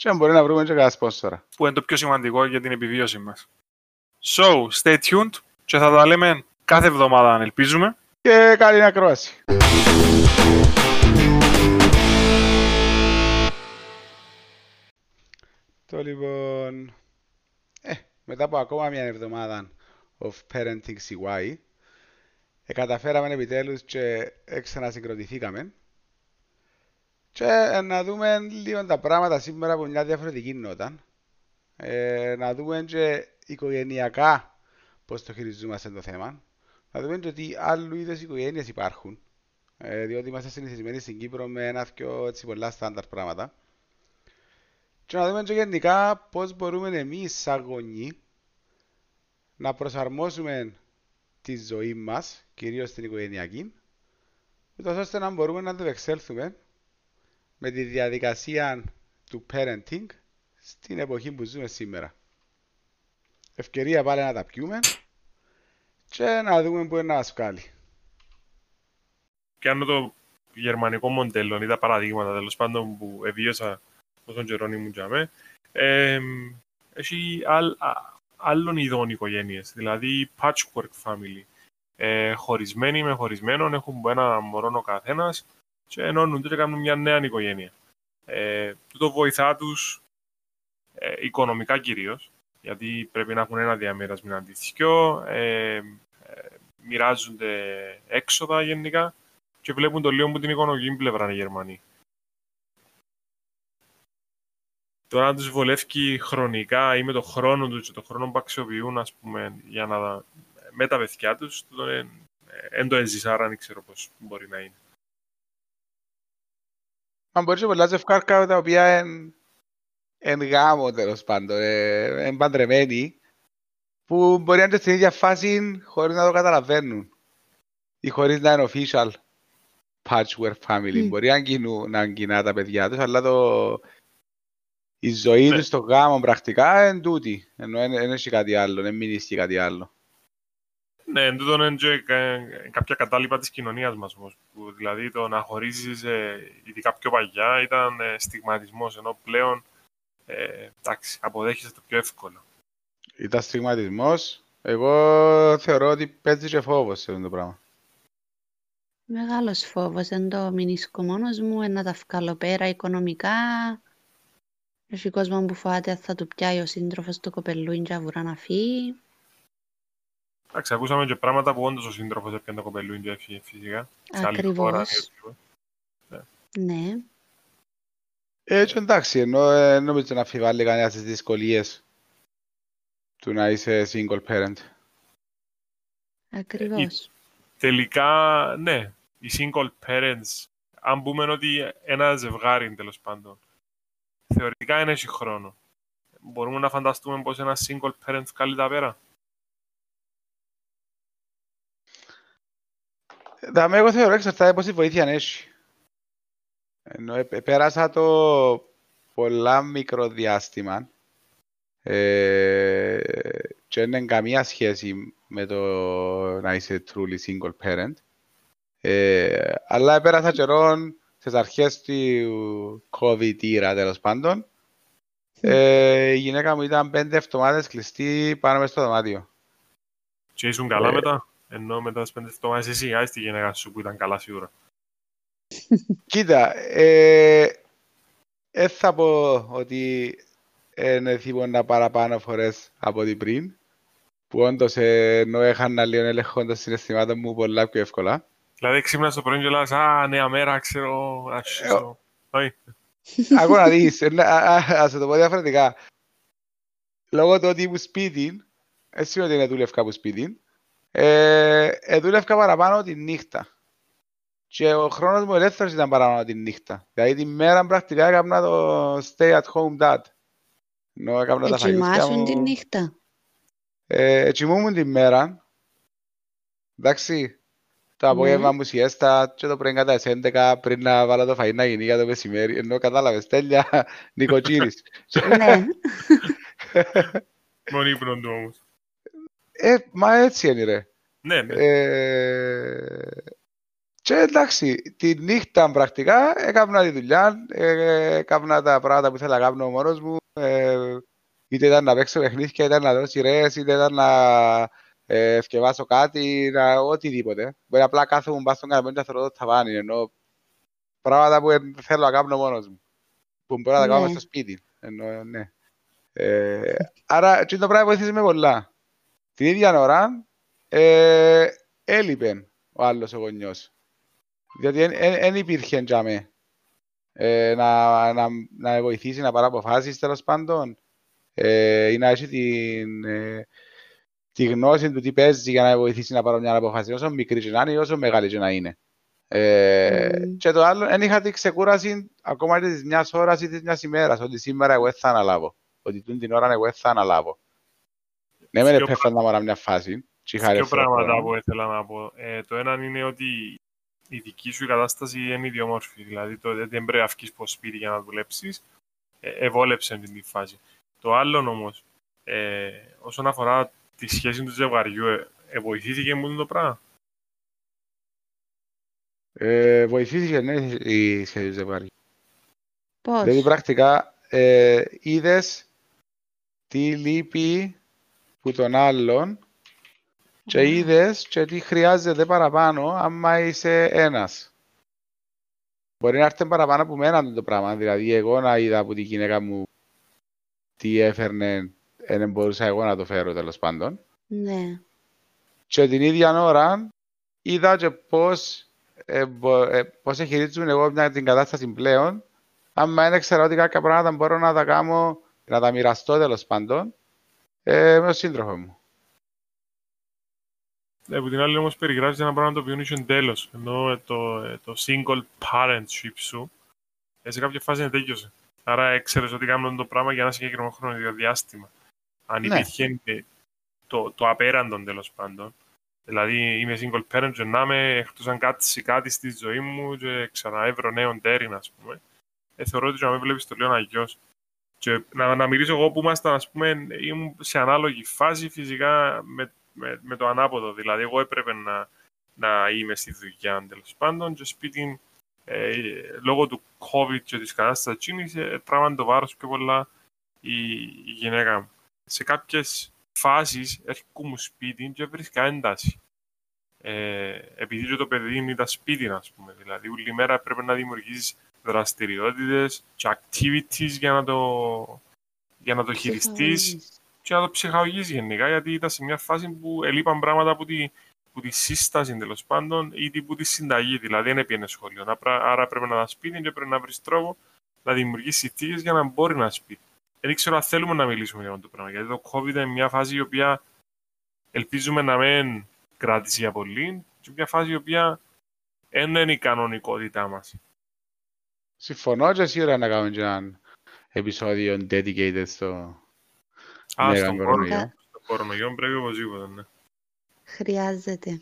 Και αν μπορεί να βρούμε και κανένα σπόσορα. Που είναι το πιο σημαντικό για την επιβίωση μας. So, stay tuned και θα τα λέμε κάθε εβδομάδα αν ελπίζουμε. Και καλή ακρόαση. Το λοιπόν... Ε, μετά από ακόμα μια εβδομάδα of parenting CY, ε, καταφέραμε επιτέλους και ξανασυγκροτηθήκαμε και ε, να δούμε λίγο τα πράγματα σήμερα από μια διαφορετική νότα. Ε, να δούμε και οικογενειακά πώς το χειριζόμαστε το θέμα. Να δούμε και τι άλλου είδους οικογένειες υπάρχουν. Ε, διότι είμαστε συνηθισμένοι στην Κύπρο με ένα πιο έτσι, πολλά στάνταρ πράγματα. Και να δούμε και γενικά πώς μπορούμε εμείς σαν γονείς να προσαρμόσουμε τη ζωή μας, κυρίως στην οικογενειακή, ούτως ώστε να μπορούμε να αντεπεξέλθουμε με τη διαδικασία του parenting στην εποχή που ζούμε σήμερα. Ευκαιρία πάλι να τα πιούμε και να δούμε που είναι να μας βγάλει. Κάνω το γερμανικό μοντέλο, ή τα παραδείγματα τέλος πάντων που εβίωσα όσον καιρό ήμουν για ε, έχει άλλ, άλλων ειδών οικογένειες, δηλαδή patchwork family. Ε, χωρισμένοι με χωρισμένων έχουν ένα μωρό ο καθένας και ενώνουν και κάνουν μια νέα οικογένεια. Ε, τούτο βοηθά τους ε, οικονομικά κυρίως, γιατί πρέπει να έχουν ένα διαμέρασμα αντίστοιχο, ε, ε, μοιράζονται έξοδα γενικά και βλέπουν το λίγο από την οικονομική πλευρά οι Γερμανοί. Τώρα αν τους βολεύει χρονικά ή με το χρόνο τους και το χρόνο που αξιοποιούν ας πούμε, για να με τα παιδιά τους, δεν το έζησα, άρα δεν ξέρω πώς μπορεί να είναι. Αν μπορείς πολλά ζευκάρκα τα οποία είναι γάμο τέλος πάντων, είναι ε, παντρεμένοι, που μπορεί να είναι στην ίδια φάση χωρίς να το καταλαβαίνουν ή χωρίς να είναι official patchwork family. Mm. Μπορεί να γίνουν να κοινά τα παιδιά τους, αλλά το... η ζωή ναι. τους στο γάμο πρακτικά είναι τούτη. Ενώ δεν έχει κάτι άλλο, δεν μην ισχύει κάτι άλλο. Ναι, εν τούτο είναι και κάποια κατάλοιπα της κοινωνίας μας όμως. Που δηλαδή το να χωρίσεις, ε, ειδικά πιο παγιά, ήταν ε, στιγματισμός, ενώ πλέον, ε, εντάξει, αποδέχεσαι το πιο εύκολο. Ήταν στιγματισμός. Εγώ θεωρώ ότι παίζεις και φόβος σε αυτό το πράγμα. Μεγάλος φόβος, δεν το μηνίσκω μόνος μου, να τα βγάλω πέρα οικονομικά. Έχει κόσμο που φοβάται θα του πιάει ο σύντροφος το κοπελούιν και να φύγει. Εντάξει, ακούσαμε και πράγματα που όντως ο σύντροφος έπιανε το κοπελούιν και έφυγε φυσικά. Ακριβώς. Ναι. ναι. Έτσι εντάξει, ενώ ε, νομίζω να αφιβάλλει κανένας τις δυσκολίες του να είσαι single parent. Ακριβώς. Ε, τελικά, ναι, οι single parents, αν πούμε ότι ένα ζευγάρι τέλος πάντων, θεωρητικά είναι έχει χρόνο. Μπορούμε να φανταστούμε πως ένας single parent βγάλει τα πέρα. Δαμε, εγώ θεωρώ εξαρτάται πόση βοήθεια έχει. Ενώ ε, πέρασα το πολλά μικρό διάστημα ε, και δεν καμία σχέση με το να είσαι truly single parent. Ε, αλλά πέρασα καιρό στις αρχές του COVID ήρα τέλος πάντων. Ε, η γυναίκα μου ήταν πέντε εβδομάδες κλειστή πάνω μες στο δωμάτιο. Και ήσουν καλά ε, μετά; Ενώ μετά τις πέντε εβδομάδες εσύ, άσε τη γυναίκα σου που ήταν καλά σίγουρα. Κοίτα, ε, ε, θα πω ότι είναι θύμωνα παραπάνω φορές από την πριν, που όντως ενώ έχανα λίγο έλεγχο των συναισθημάτων μου πολλά πιο εύκολα. Δηλαδή ξύπνας το πρωί και λες, α, νέα μέρα, ξέρω, όχι. Ακούω να δεις, ας το πω διαφορετικά. Λόγω του ότι ήμουν σπίτι, έτσι ότι είναι δούλευκα από σπίτι, ε, δούλευκα παραπάνω τη νύχτα. Και ο χρόνος μου ελεύθερος ήταν παραπάνω τη νύχτα. Δηλαδή τη μέρα πρακτικά έκανα το stay at home dad. Ενώ έκανα τα φαγητιά Ετοιμάσουν μου. τη νύχτα. Ε, κοιμούμουν τη μέρα. Εντάξει. Το Ναι. απόγευμα μου σιέστα και το πρωί κατά τις 11 πριν να βάλω το φαΐ να γίνει για το μεσημέρι. Ενώ κατάλαβες, τέλεια, νοικοκύρης. ναι. Μόνο ύπνο του όμως. Ε, μα έτσι είναι ρε. Ναι, ναι. Ε, και εντάξει, τη νύχτα πρακτικά έκανα τη δουλειά, ε, έκανα τα πράγματα που ήθελα να κάνω μόνος μου. Ε, είτε ήταν να παίξω παιχνίδια, είτε ήταν να δω σειρές, είτε ήταν να ε, θκευάσω κάτι, να, οτιδήποτε. Μπορεί απλά κάθομαι μπας στον καναπέ και θεωρώ το ταβάνι, ενώ πράγματα που ε, θέλω να κάνω μόνος μου. Που μπορώ να τα κάνω Ναι. μες στο σπίτι. Ενώ, ναι. Ε, άρα, τι το πράγμα βοήθησε με πολλά. Την ίδια ώρα, ε, έλειπε ο άλλος ο γονιός. Διότι δεν υπήρχε για με ε, να, να, να με βοηθήσει να πάρω αποφάσεις τέλος πάντων ε, ή να έχει την, ε, τη γνώση του τι παίζει για να με βοηθήσει να πάρω μια αποφάση όσο μικρή και να είναι ή όσο μεγάλη και να είναι. Ε, Μμμ. Και το άλλο, δεν είχα την ξεκούραση ακόμα και της μιας ώρας ή της μιας ημέρας ότι σήμερα εγώ θα αναλάβω. Ότι τούν την ώρα εγώ θα αναλάβω. Ναι, με Δύο επέφερνα μόνο μια φάση. και είχα Δύο ελεύθερο πράγματα χρόνο. που ήθελα να πω. Ε, το ένα είναι ότι η δική σου κατάσταση είναι ιδιομόρφη. Δηλαδή το, δεν πρέπει να βγεις από σπίτι για να δουλέψεις. Ε, ευόλεψε την τη φάση. Το άλλο όμως, ε, όσον αφορά τη σχέση του ζευγαριού, ε, ε, βοηθήθηκε μου το πράγμα; Ε, βοηθήθηκε ναι, η σχέση του ζευγαριού. Πώς; Δηλαδή πρακτικά ε, είδες τι λείπει που τον άλλον και Α. είδες και τι χρειάζεται παραπάνω άμα είσαι ένας. Μπορεί να έρθει παραπάνω από μένα το πράγμα. Δηλαδή εγώ να είδα από τη γυναίκα μου τι έφερνε, δεν μπορούσα εγώ να το φέρω τέλος πάντων. Ναι. Και την ίδια ώρα είδα και πώς, ε, μπο, ε, πώς χειρίζουν εγώ μια, την κατάσταση πλέον. Αν δεν ξέρω ότι κάποια πράγματα μπορώ να τα κάνω, να τα μοιραστώ τέλος πάντων, ε, με τον σύντροφος μου. Ε, από την άλλη όμως περιγράφεις ένα πράγμα το οποίο είναι τέλος. Ενώ ε, το, ε, το single parentship σου ε, σε κάποια φάση τέλειωσε. Άρα έξερες ότι κάνουν το πράγμα για ένα συγκεκριμένο χρόνο διάστημα. Αν Ναι. υπήρχε ε, το, το απέραντον τέλος πάντων. Δηλαδή είμαι single parent και να είμαι εκτός αν κάτσει κάτι στη ζωή μου και ξαναέβρω νέον τέριν ας πούμε. Ε, θεωρώ ότι να με βλέπεις το λέω αγιώς. Και να, να μιλήσω εγώ που ήμασταν, ας πούμε, ήμουν σε ανάλογη φάση φυσικά με, με, με το ανάποδο. Δηλαδή, εγώ έπρεπε να, να είμαι στη δουλειά τέλος πάντων και σπίτι ε, λόγω του COVID και της κατάστασης εκείνης ε, τράβαν το βάρος πιο πολλά η, η γυναίκα μου. Σε κάποιες φάσεις έρχομαι σπίτι και βρίσκα ένταση. Ε, επειδή και το παιδί ήταν σπίτι, ας πούμε. Δηλαδή, όλη μέρα πρέπει να δημιουργήσεις δραστηριότητες και activities για να το, για να το χειριστείς Ψυχαγωγής. και να το ψυχαγωγείς γενικά, γιατί ήταν σε μια φάση που ελείπαν πράγματα από τη, που τη σύσταση τέλος πάντων ή που τη συνταγή. Δηλαδή, δεν έπαιρνε σχολείο. Άρα, άρα πρέπει να είναι σπίτι και πρέπει να βρεις τρόπο να δημιουργήσεις συνθήκες για να μπορεί να είναι σπίτι. Δεν ξέρω αν θέλουμε να μιλήσουμε για αυτό το πράγμα. Γιατί το COVID είναι μια φάση η οποία ελπίζουμε να μην κράτησε για πολύ και μια φάση η οποία δεν είναι η κανονικότητά μας. Συμφωνώ και σίγουρα να κάνουμε και ένα επεισόδιο dedicated στο Α, Ναι, στον κορονοϊό. κορονοϊό. Στον κορονοϊό πρέπει οπωσδήποτε, ναι. Χρειάζεται.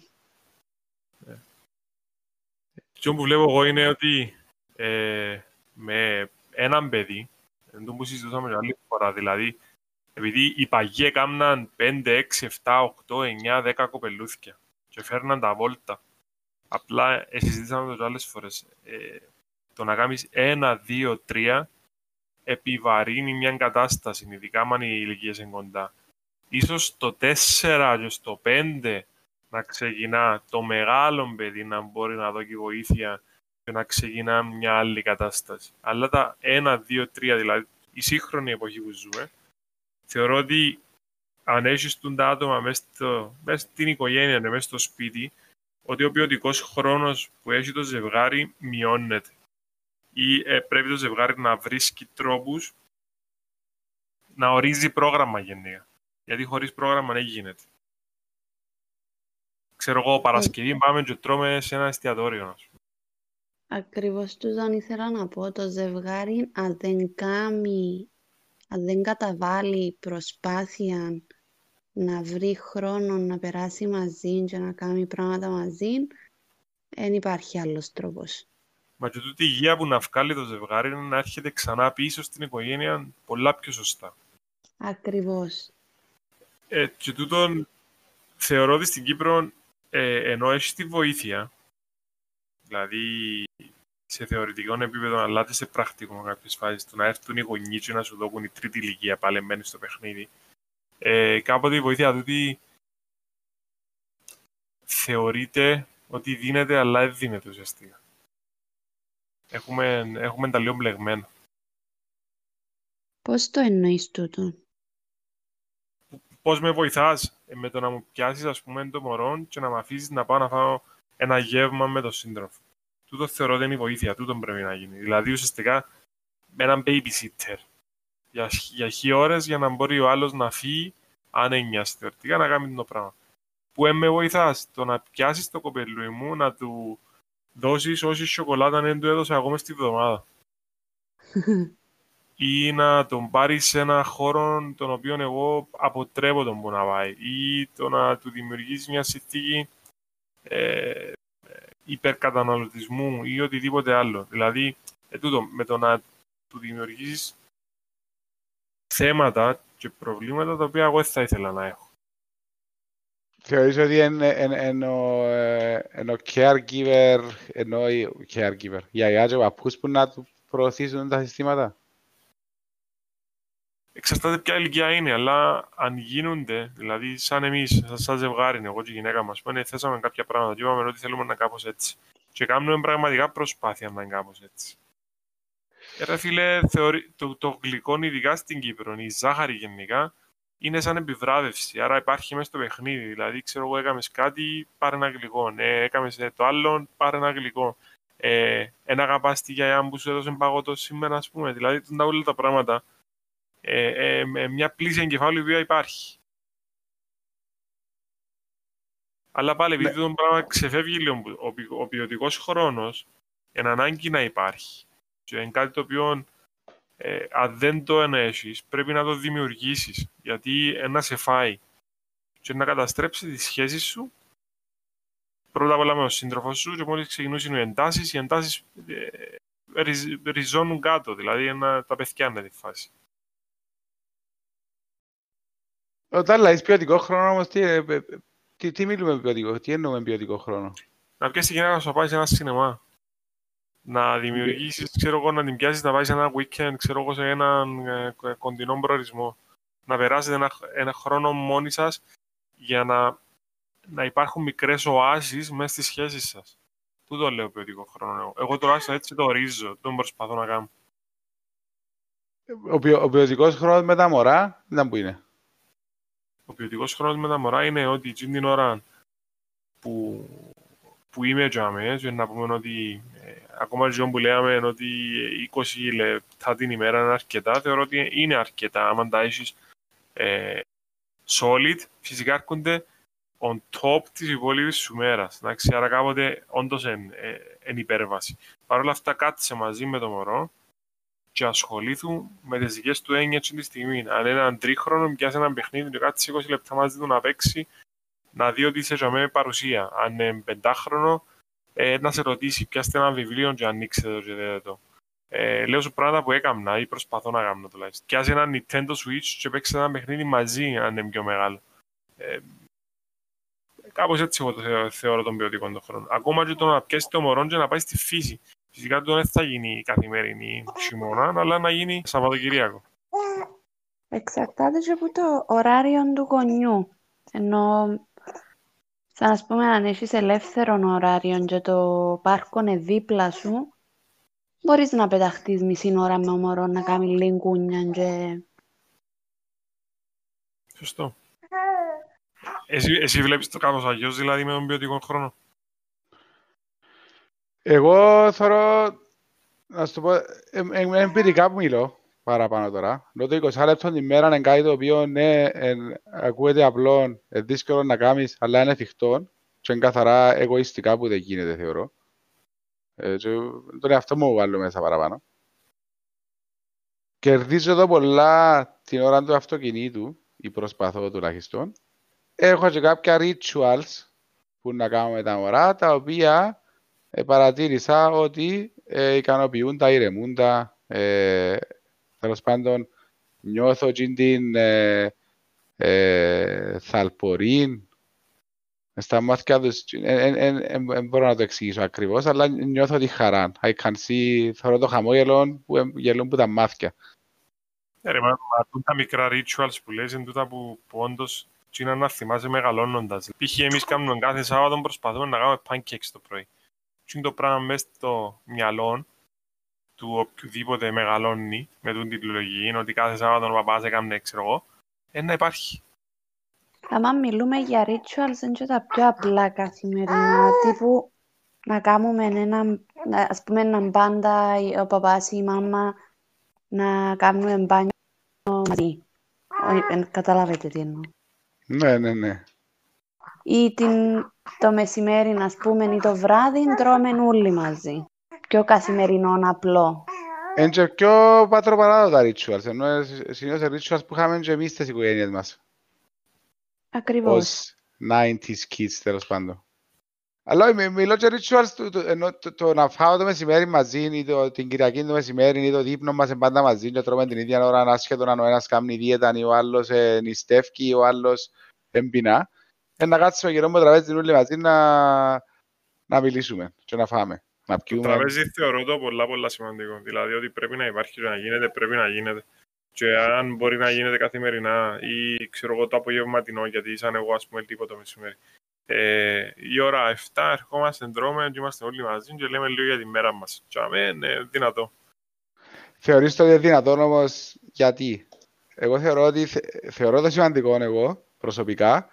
Αυτό που βλέπω εγώ είναι ότι ε, με έναν παιδί, δεν το που συζητούσαμε άλλη φορά, δηλαδή, επειδή οι παγιοί έκαναν 5, 6, 7, 8, 9, 10 κοπελούθια και φέρναν τα βόλτα. Απλά ε, συζητήσαμε το άλλες φορές. Ε, το να κάνεις 1, 2, 3 επιβαρύνει μια κατάσταση, ειδικά αν οι ηλικίες είναι κοντά. Ίσως στο 4 και στο 5 να ξεκινά το μεγάλο παιδί να μπορεί να δώσει βοήθεια και να ξεκινά μια άλλη κατάσταση. Αλλά τα 1, 2, 3, δηλαδή η σύγχρονη εποχή που ζούμε, θεωρώ ότι αν έχεις τον τα άτομα μέσα, στο, μέσα στην οικογένεια, μέσα στο σπίτι, ότι ο ποιοτικός χρόνος που έχει το ζευγάρι μειώνεται. Ή ε, πρέπει το ζευγάρι να βρίσκει τρόπους να ορίζει πρόγραμμα γενικά. Γιατί χωρίς πρόγραμμα δεν γίνεται. Ξέρω εγώ, Παρασκευή πάμε και τρώμε σε ένα εστιατόριο. ας πούμε. Ακριβώς τούτον ήθελα να πω. Το ζευγάρι, αν δεν κάνει, αν δεν καταβάλει προσπάθεια να βρει χρόνο να περάσει μαζί και να κάνει πράγματα μαζί, δεν υπάρχει άλλος τρόπος. Μα και τούτη η υγεία που να βγάλει το ζευγάρι είναι να έρχεται ξανά πίσω στην οικογένεια πολλά πιο σωστά. Ακριβώς. Ε, και τούτον θεωρώ ότι στην Κύπρο ε, ενώ έχει τη βοήθεια, δηλαδή σε θεωρητικό επίπεδο, αλλά και σε πρακτικό κάποιες φάσεις, το να έρθουν οι γονείς και να σου δώσουν η τρίτη ηλικία πάλι μένει στο παιχνίδι, ε, κάποτε η βοήθεια τούτη θεωρείται ότι δίνεται, αλλά δεν δίνεται ουσιαστικά. Έχουμε, έχουμε τα λίγο μπλεγμένα. Πώς το εννοείς τούτο; Πώς με βοηθάς ε, με το να μου πιάσεις ας πούμε το μωρό και να με αφήσεις να πάω να φάω ένα γεύμα με τον σύντροφο. Τούτο θεωρώ δεν είναι η βοήθεια, τούτο πρέπει να γίνει. Δηλαδή ουσιαστικά με έναν babysitter για, για χι ώρες για να μπορεί ο άλλος να φύγει αν έννοιας θεωρητικά να κάνει το πράγμα. Που με βοηθάς το να πιάσεις το κοπελούι μου, να του δώσεις όση σοκολάτα δεν του έδωσα εγώ μες τη βδομάδα. ή να τον πάρει σε ένα χώρο τον οποίο εγώ αποτρέπω τον που να πάει ή το να του δημιουργήσει μια συνθήκη ε, υπερκαταναλωτισμού ή οτιδήποτε άλλο. Δηλαδή, ε, τούτο, με το να του δημιουργήσει θέματα και προβλήματα τα οποία εγώ δεν θα ήθελα να έχω. Θεωρείς ότι είναι ο caregiver, ενώ caregiver, για γιαγιά και παππούς που να του προωθήσουν τα συστήματα; Εξαρτάται ποια ηλικία είναι, αλλά αν γίνονται, δηλαδή σαν εμείς, σαν ζευγάρι, εγώ και η γυναίκα μας, που θέσαμε κάποια πράγματα και είπαμε ότι θέλουμε να κάπως έτσι. Και κάνουμε πραγματικά προσπάθεια να είναι κάπως έτσι. Ε, ρε φίλε, θεωρεί, το, το γλυκό, ειδικά στην Κύπρο, η ζάχαρη γενικά, είναι σαν επιβράβευση. Άρα υπάρχει μέσα στο παιχνίδι. Δηλαδή, ξέρω εγώ, έκαμες κάτι, πάρε ένα γλυκό. Ε, έκαμες το άλλο, πάρε ένα γλυκό. Ε, ένα αγαπά τη γιαγιά που σου έδωσε παγωτό σήμερα, ας πούμε. Δηλαδή, όλα τα πράγματα ε, ε, μια πλήση εγκεφάλου η οποία υπάρχει. Αλλά πάλι επειδή ναι. το πράγμα ξεφεύγει λίγο ο, ο ποιοτικός χρόνος, εν ανάγκη να υπάρχει. Και είναι κάτι το οποίο ε, αν δεν το ενέχεις, πρέπει να το δημιουργήσεις. Γιατί ένα σε φάει και να καταστρέψει τις σχέσεις σου πρώτα απ' όλα με τον σύντροφο σου και μόλις ξεκινούν οι εντάσεις, οι εντάσεις ε, ριζώνουν κάτω. Δηλαδή ένα, τα παιδιά είναι τη φάση. Όταν λέει ποιοτικό χρόνο όμως, τι, ε, ε, τι, τι μιλούμε με ποιοτικό, τι εννοούμε ποιοτικό χρόνο; Να πιάσεις και να σου πάει σε ένα σινεμά. Να δημιουργήσεις, ξέρω εγώ, να την πιάσει να πάει σε ένα weekend, ξέρω εγώ, σε έναν ε, κοντινό προορισμό. Να περάσετε ένα, ένα χρόνο μόνοι σας για να, να υπάρχουν μικρές οάσεις μέσα στις σχέσεις σας. Πού το λέω ποιοτικό χρόνο. Εγώ τουλάχιστον έτσι το ορίζω, τον προσπαθώ να κάνω. Ο, ποιο, ο ποιοτικός χρόνος με τα μωρά, δεν που είναι. Ο ποιοτικός χρόνος με τα μωρά είναι ότι την ώρα που, που είμαι τζάμε, και να πούμε ότι ε, ακόμα και που λέμε ότι 20 λεπτά την ημέρα είναι αρκετά, θεωρώ ότι είναι αρκετά. Αν τα έχεις ε, solid, φυσικά έρχονται on top της υπόλοιπης σου μέρας. Άρα κάποτε όντως είναι ε, υπέρβαση. Παρ' όλα αυτά, κάτσε μαζί με το μωρό και ασχολήθου με τις δικές του έννοιες τη στιγμή. Αν είναι έναν τρίχρονο, πιάσει ένα παιχνίδι και κάτσε 20 λεπτά μαζί του να παίξει, να δει ότι είσαι για παρουσία. Αν είναι πεντάχρονο, ε, να σε ρωτήσει, πιάστε ένα βιβλίο και ανοίξτε το και δείτε το. Ε, λέω σου πράγματα που έκανα ή προσπαθώ να κάνω τουλάχιστον. Πιάσει ένα Nintendo Switch και παίξει ένα παιχνίδι μαζί, αν είναι πιο μεγάλο. Ε, Κάπως έτσι εγώ το θεωρώ τον ποιοτικό τον χρόνο. Ακόμα και το να πιάσει το μωρό και να πάει στη φύση. Φυσικά δεν θα γίνει καθημερινή χειμώνα, αλλά να γίνει Σαββατοκυριακό. Εξαρτάται και από το ωράριο του γονιού. Ενώ, σαν να πούμε, αν έχεις ελεύθερο ωράριο και το πάρκο είναι δίπλα σου, μπορείς να πεταχτείς μισή ώρα με μωρό να κάνει λιγκούνια και... Σωστό. Εσύ, εσύ βλέπεις το κάπως αγιώς, δηλαδή με τον ποιοτικό χρόνο. Εγώ θεωρώ, να σου το πω, εμπειρικά που μιλώ παραπάνω τώρα. Λέω το 20 λεπτό την μέρα είναι κάτι το οποίο ναι, ακούγεται απλό, είναι δύσκολο να κάνεις, αλλά είναι εφικτό και είναι καθαρά εγωιστικά που δεν γίνεται θεωρώ. Ε, και τον εαυτό μου βάλω μέσα παραπάνω. Κερδίζω εδώ πολλά την ώρα του αυτοκινήτου, ή προσπαθώ τουλάχιστον. Έχω και κάποια rituals που να κάνω με τα μωρά, τα οποία ε, παρατήρησα ότι ε, ικανοποιούν τα ηρεμούντα. Ε, Τέλος πάντων, νιώθω την ε, ε, θαλπορήν στα μάτια τους, δεν μπορώ να το εξηγήσω ακριβώς, αλλά νιώθω τη χαρά. I can see, θεωρώ το χαμόγελο που γελούν που τα μάτια. Ε, ρε, μα, μα τα μικρά rituals που λες είναι τούτα που, που όντως είναι να θυμάσαι μεγαλώνοντας. Π.χ. εμείς κάνουμε κάθε Σάββατο προσπαθούμε να κάνουμε pancakes το πρωί. Τι είναι το πράγμα μέσα στο μυαλό του οποιοδήποτε μεγαλώνει με την λογική, είναι ότι κάθε Σάββατο ο παπάς έκανε, ξέρω εγώ, ε, να υπάρχει. Άμα μιλούμε για rituals, είναι και τα πιο απλά καθημερινά, τύπου να κάνουμε ένα, ας πούμε, έναν πάντα, ο παπάς ή η μάμα, να κάνουμε μπάνιο μαζί. Καταλάβετε τι εννοώ. Ναι, ναι, ναι. Ή την, το μεσημέρι, ας πούμε, ή το βράδυ, τρώμε όλοι μαζί. Πιο καθημερινό, απλό. Είναι και πιο πατροπαράδοτα rituals, ενώ συνήθως rituals που είχαμε και εμείς στις οικογένειες μας. Ακριβώς. Ως 90s kids, τέλος πάντων. Αλλά μιλώ και rituals, το, το, το, το, το, να φάω το μεσημέρι μαζί ή το, την Κυριακή το μεσημέρι ή το δείπνο μας είναι πάντα μαζί και τρώμε την ίδια ώρα ασχέτω αν ο ένας κάνει δίαιτα ή ο άλλος ε, νηστεύει ή ο άλλος εμπινά. Ε, να κάτσουμε γύρω με τραπέζι όλοι μαζί να, να μιλήσουμε και να φάμε. Να πιούμε. Το τραπέζι θεωρώ το πολλά πολλά σημαντικό. Δηλαδή ότι πρέπει να υπάρχει και να γίνεται, πρέπει να γίνεται. Και αν μπορεί να γίνεται καθημερινά ή ξέρω εγώ το απογευματινό, γιατί σαν εγώ ας πούμε τίποτα μεσημέρι. Ε, η ώρα 7 ερχόμαστε, τρώμε και είμαστε όλοι μαζί και λέμε λίγο για τη μέρα μας. Και αμέ, ναι, δυνατό. Θεωρείς το ότι δυνατό όμως γιατί; Εγώ θεωρώ ότι θεωρώ το σημαντικό εγώ προσωπικά,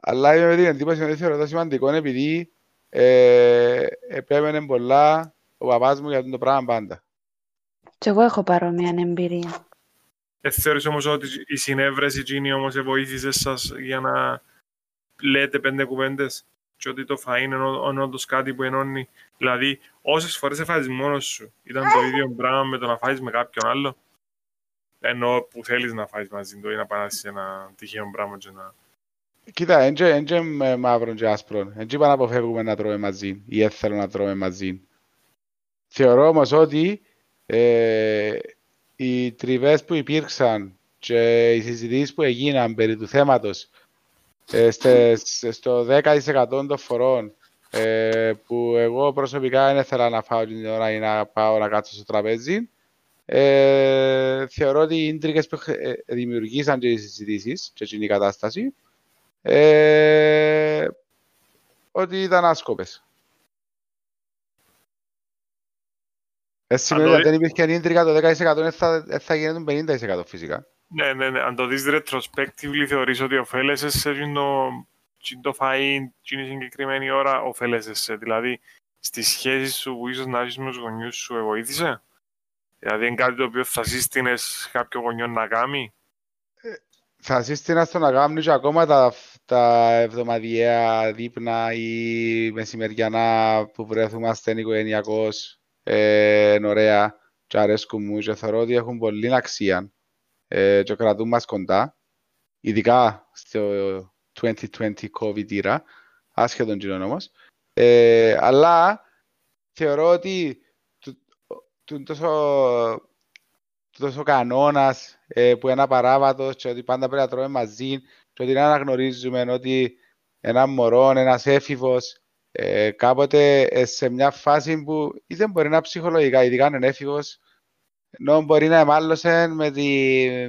αλλά είμαι με την εντύπωση ότι θεωρώ το σημαντικό επειδή ε, επέμενε πολλά ο παπάς μου για το πράγμα πάντα. Και εγώ έχω παρόμοια εμπειρία. Ε, θεωρείς όμως ότι η συνέβρεση εκείνη όμως βοήθησε σας για να λέτε πέντε κουβέντες και ότι το φαΐ είναι όντως κάτι που ενώνει; Δηλαδή, όσες φορές έφαγες μόνος σου, ήταν το ίδιο πράγμα με το να φάεις με κάποιον άλλο; Ενώ που θέλεις να φάεις μαζί του ή να πάρεις ένα τυχαίο πράγμα και να... Κοίτα, είναι μαύρο και άσπρο. Έτσι είπα να αποφεύγουμε να τρώμε μαζί ή θέλω να τρώμε μαζί. Θεωρώ όμως ότι ε, οι τριβές που υπήρξαν και οι συζητήσεις που έγιναν περί του θέματος ε, στο 10% των φορών ε, που εγώ προσωπικά δεν ήθελα να φάω την ώρα ή να πάω να κάτσω στο τραπέζι. Ε, θεωρώ ότι οι ίντρικες που ε, δημιουργήσαν και οι συζητήσεις και η κατάσταση ε, ότι ήταν άσκοπες. Έτσι σημαίνει ότι αν δεν υπήρχε ίντρικα το 10% θα, θα γίνει το 50% φυσικά. Ναι, ναι, ναι. Αν το δεις retrospectively θεωρείς ότι ωφέλεσαι σε το, το φαΐν την συγκεκριμένη ώρα ωφέλεσαι σε. Δηλαδή, στις σχέσεις σου που ίσως να έχεις με τους γονιούς σου βοήθησε. Δηλαδή, είναι κάτι το οποίο θα σύστηνες κάποιο γονιό να κάνει; Ε, θα σύστηνα στο να κάνει και ακόμα τα, τα εβδομαδιαία δείπνα ή μεσημεριανά που βρεθούμαστε οικογενειακώς ε, ωραία και αρέσκουν μου και θεωρώ ότι έχουν πολύ αξία ε, και κρατούν μας κοντά, ειδικά στο 2020 COVID era, άσχετον κοινών όμως. Ε, αλλά θεωρώ ότι το, τόσο, τόσο κανόνας ε, που είναι απαράβατος και ότι πάντα πρέπει να τρώμε μαζί και ότι να αναγνωρίζουμε ότι ένα μωρό, ένας έφηβος ε, κάποτε ε, σε μια φάση που είτε μπορεί να ψυχολογικά, ειδικά αν είναι έφηβος, ενώ μπορεί να εμάλλωσε με τη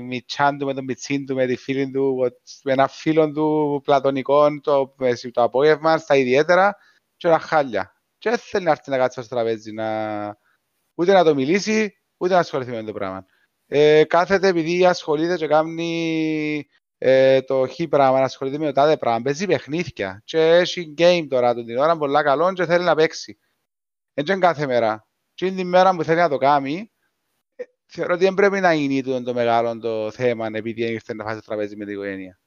μητσάν του, με τον μητσίν του, με τη φίλη του, με ένα φίλο του πλατωνικό το, το απόγευμα, στα ιδιαίτερα, και ένα χάλια. Και δεν θέλει να έρθει να κάτσει στο τραπέζι, να... ούτε να το μιλήσει, ούτε να ασχοληθεί με το πράγμα. Ε, κάθεται επειδή ασχολείται και κάνει ε, το χ πράγμα, να ασχολείται με το τάδε πράγμα, παίζει παιχνίδια και έχει game τώρα την ώρα, πολλά καλό και θέλει να παίξει. Έτσι είναι κάθε μέρα. Και είναι την μέρα που θέλει να το κάνει, θεωρώ ότι δεν πρέπει να γίνει το, μεγάλο το θέμα επειδή ήρθε να φάσει το τραπέζι με την οικογένεια.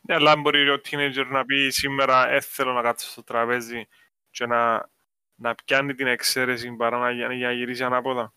Ναι, αλλά μπορεί ο teenager να πει σήμερα έθελω να κάτσω στο τραπέζι και να να πιάνει την εξαίρεση παρά να, για να γυρίσει ανάποδα.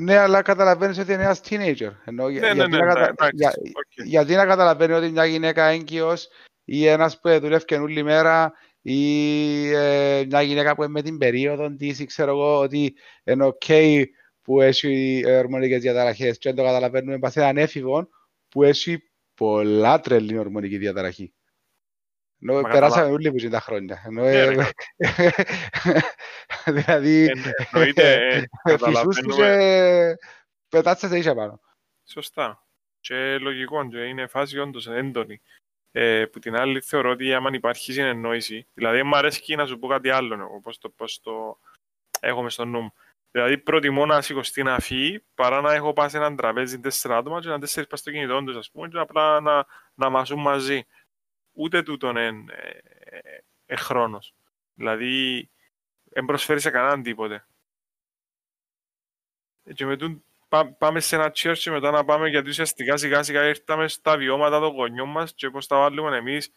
Ναι, αλλά καταλαβαίνεις ότι είναι ένας teenager. Ενώ, Ναι, ναι, γιατί, ναι, να κατα- εντάξει, για- οκ. γιατί να καταλαβαίνει ότι μια γυναίκα έγκυος ή ένας που δουλεύει όλη μέρα ή ε, μια γυναίκα που είναι με την περίοδο της ή ξέρω εγώ ότι είναι ok που έχει ε, ορμονικές διαταραχές και δεν το καταλαβαίνουμε πας σε έναν έφηβο που έχει πολλά τρελή ορμονική διαταραχή. Ενώ Μα περάσαμε όλοι που είναι τα χρόνια. Ενώ, Ναι, ε, ρε, δηλαδή, Ε, ναι, Εννοείται, ε, φυσούς του καταλαβαίνουμε. και πετάτσε σε ίσια πάνω. Σωστά. Και λογικό, και είναι φάση όντως έντονη. Ε, που την άλλη θεωρώ ότι άμα υπάρχει συνεννόηση, δηλαδή μου αρέσει να σου πω κάτι άλλο, εγώ, πώς το, πώς το έχω μες στο νου μου. Δηλαδή προτιμώ να σηκωστεί να φύγει παρά να έχω πάει σε έναν τραπέζι τέσσερα άτομα και να τέσσερις πας στο κινητό τους, ας πούμε, και απλά να, να μασούν μαζί. Ούτε τούτον είναι ε, ε, χρόνος. Δηλαδή, δεν προσφέρει σε κανέναν τίποτε. Και με τούν, πά- πάμε σε ένα cheers και μετά να πάμε γιατί ουσιαστικά σιγά σιγά ήρθαμε στα βιώματα των γονιών μας και πώς τα βάλουμε εμείς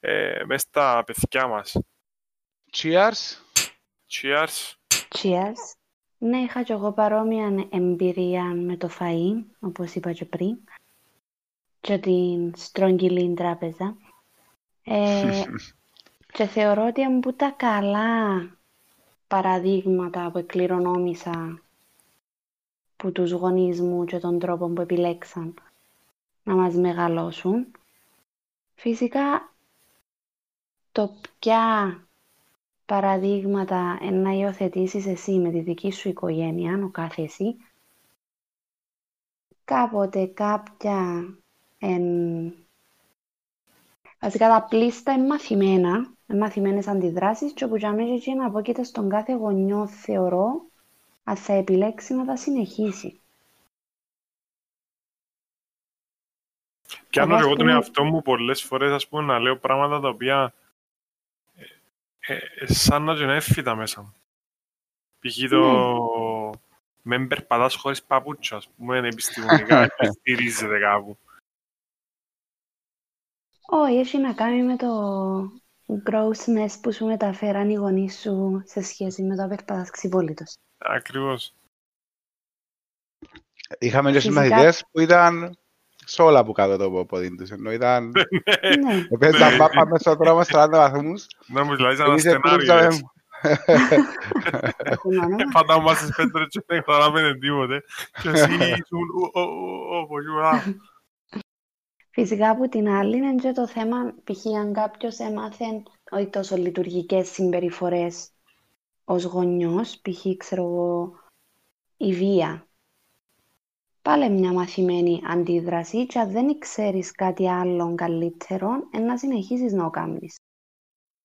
ε, μέσα στα παιδιά μας. Cheers. Cheers. Cheers. Ναι, είχα και εγώ παρόμοια εμπειρία με το φαΐ, όπως είπα και πριν, και την στρογγυλή τράπεζα. Ε, και θεωρώ ότι είναι που τα καλά παραδείγματα που εκκληρονόμησα που τους γονείς μου και τον τρόπο που επιλέξαν να μας μεγαλώσουν. Φυσικά, το ποια παραδείγματα εν να υιοθετήσεις εσύ με τη δική σου οικογένεια, ο κάθε εσύ, κάποτε κάποια εν... Βασικά τα πλήστα είναι μαθημένα, είναι μαθημένες αντιδράσεις και όπου για μέσα εκεί να απόκειται στον κάθε γονιό θεωρώ αν θα επιλέξει να τα συνεχίσει. Πιάνω Εγώ, και ας εγώ τον πούμε- εαυτό μου πολλές φορές ας πούμε, να λέω πράγματα τα οποία ε, ε, σαν να και να έφυτα μέσα μου. Π.χ. το με περπατάς χωρίς παπούτσια, ας πούμε, είναι επιστημονικά και στηρίζεται κάπου. Όχι, έχει να κάνει με το grossness που σου μεταφέραν οι γονείς σου σε σχέση με το απερπατάς ξυπόλυτος. Ακριβώς. Είχαμε και Φυσικά. συμμαθητές που ήταν σε όλα που κάτω το πόδι τους. Ενώ ήταν... ναι, Παίζαν πάπα μέσα στον δρόμο 40 βαθμούς. Να μου δηλαδή σαν Εμείς ένα σενάριο. επλούξαμε- έτσι. έχουν όνομα. Πατάμε στις πέτρες και δεν χωράμε τίποτε. Και εσύ ήσουν ου, ου, ου, όπως ήμουν. Φυσικά από την άλλη είναι και το θέμα, π.χ. αν κάποιος έμαθε όχι τόσο λειτουργικές συμπεριφορές ως γονιός, π.χ. ξέρω εγώ, η βία. Πάλι μια μαθημένη αντίδραση και αν δεν ξέρεις κάτι άλλο καλύτερο, ε, να συνεχίσεις να το κάνεις.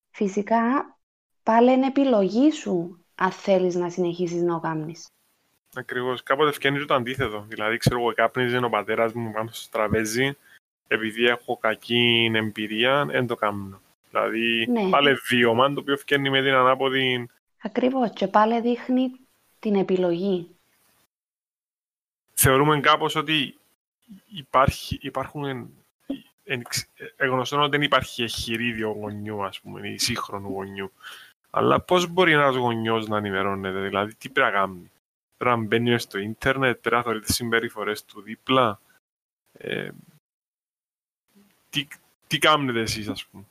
Φυσικά, πάλι είναι επιλογή σου αν θέλεις να συνεχίσεις να το κάνεις. Ακριβώς. Κάποτε ευκαινεί το αντίθετο. Δηλαδή, ξέρω εγώ, κάπνιζε ο πατέρας μου πάνω στο τραπέζι, επειδή έχω κακή εμπειρία, δεν το κάνω. Δηλαδή, Ναι. πάλι βίωμα, το οποίο ευκαινεί με την ανάποδη... Ακριβώς, και πάλι δείχνει την επιλογή. Θεωρούμε κάπως ότι υπάρχει, υπάρχουν... εν- εν- εγνωστό ότι δεν υπάρχει εχειρίδιο γονιού, ας πούμε, ή σύγχρονου γονιού. Αλλά πώς μπορεί ένας γονιός να ενημερώνεται, δηλαδή τι πρέπει να κάνει; Πρέπει να μπαίνει στο ίντερνετ, πρέπει να θεωρεί τις συμπεριφορές του δίπλα. Ε, τι, τι κάνετε εσείς, ας πούμε;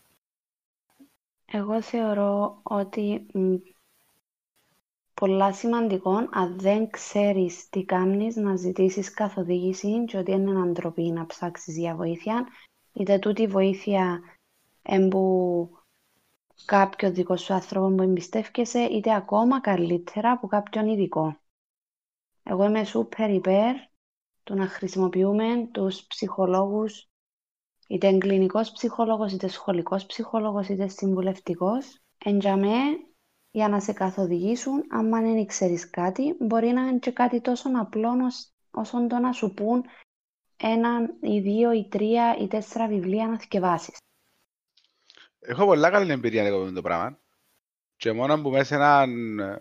Εγώ θεωρώ ότι μ, πολλά σημαντικό, αν δεν ξέρεις τι κάνεις, να ζητήσεις καθοδήγηση και ότι είναι αντροπή να ψάξεις για βοήθεια. Είτε τούτη βοήθεια εμπού κάποιο δικό σου άνθρωπο που εμπιστεύκεσαι, είτε ακόμα καλύτερα από κάποιον ειδικό. Εγώ είμαι σούπερ υπέρ του να χρησιμοποιούμε τους ψυχολόγους είτε κλινικός ψυχολόγος, είτε σχολικός ψυχολόγος, είτε συμβουλευτικός, εντιαμέ για να σε καθοδηγήσουν, αν δεν ξέρεις κάτι, μπορεί να είναι και κάτι τόσο απλό ως- όσο το να σου πούν ένα ή δύο ή τρία ή τέσσερα βιβλία να θυκευάσεις. Έχω πολλά καλή εμπειρία εγώ με το πράγμα. Και μόνο που μέσα σε έναν ε,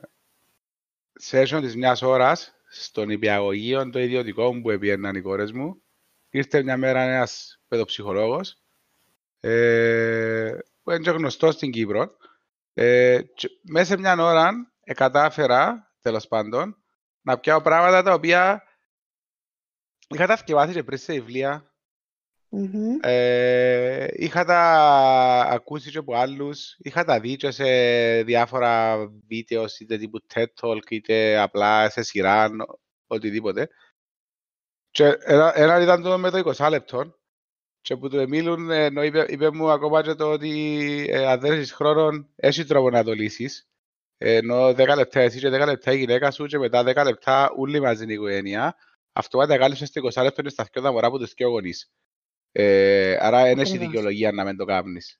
session της μιας ώρας, στον υπηαγωγείο το ιδιωτικό που έπαιρναν οι κόρες μου, ήρθε μια μέρα ένας παιδοψυχολόγος, ε, που είναι και γνωστός στην Κύπρο, Ε, και μέσα σε μια ώρα ε, κατάφερα, τέλος πάντων, να πιάω πράγματα τα οποία είχα τα θυκευάσει και πριν σε βιβλία. Μμμ. Ε, είχα τα ακούσει και από άλλους, είχα τα δει και σε διάφορα βίντεος, είτε τύπου TED Talk, είτε απλά σε σειρά, οτιδήποτε. Και ένα, ένα ήταν το με το 20 λεπτό. Και που του Εμίλουν, ενώ είπε, είπε μου ακόμα και το ότι ε, αν δεν έχεις χρόνο, έχει τρόπο να το λύσεις. Ενώ 10 λεπτά εσύ και 10 λεπτά η γυναίκα σου και μετά 10 λεπτά όλοι μαζί είναι η οικογένεια. Αυτό πάντα κάλυψες στο 20 λεπτό είναι στα δυο τα μωρά από τους δυο γονείς. Ε, άρα δεν έχει Ακριβώς. δικαιολογία να μην το κάνεις.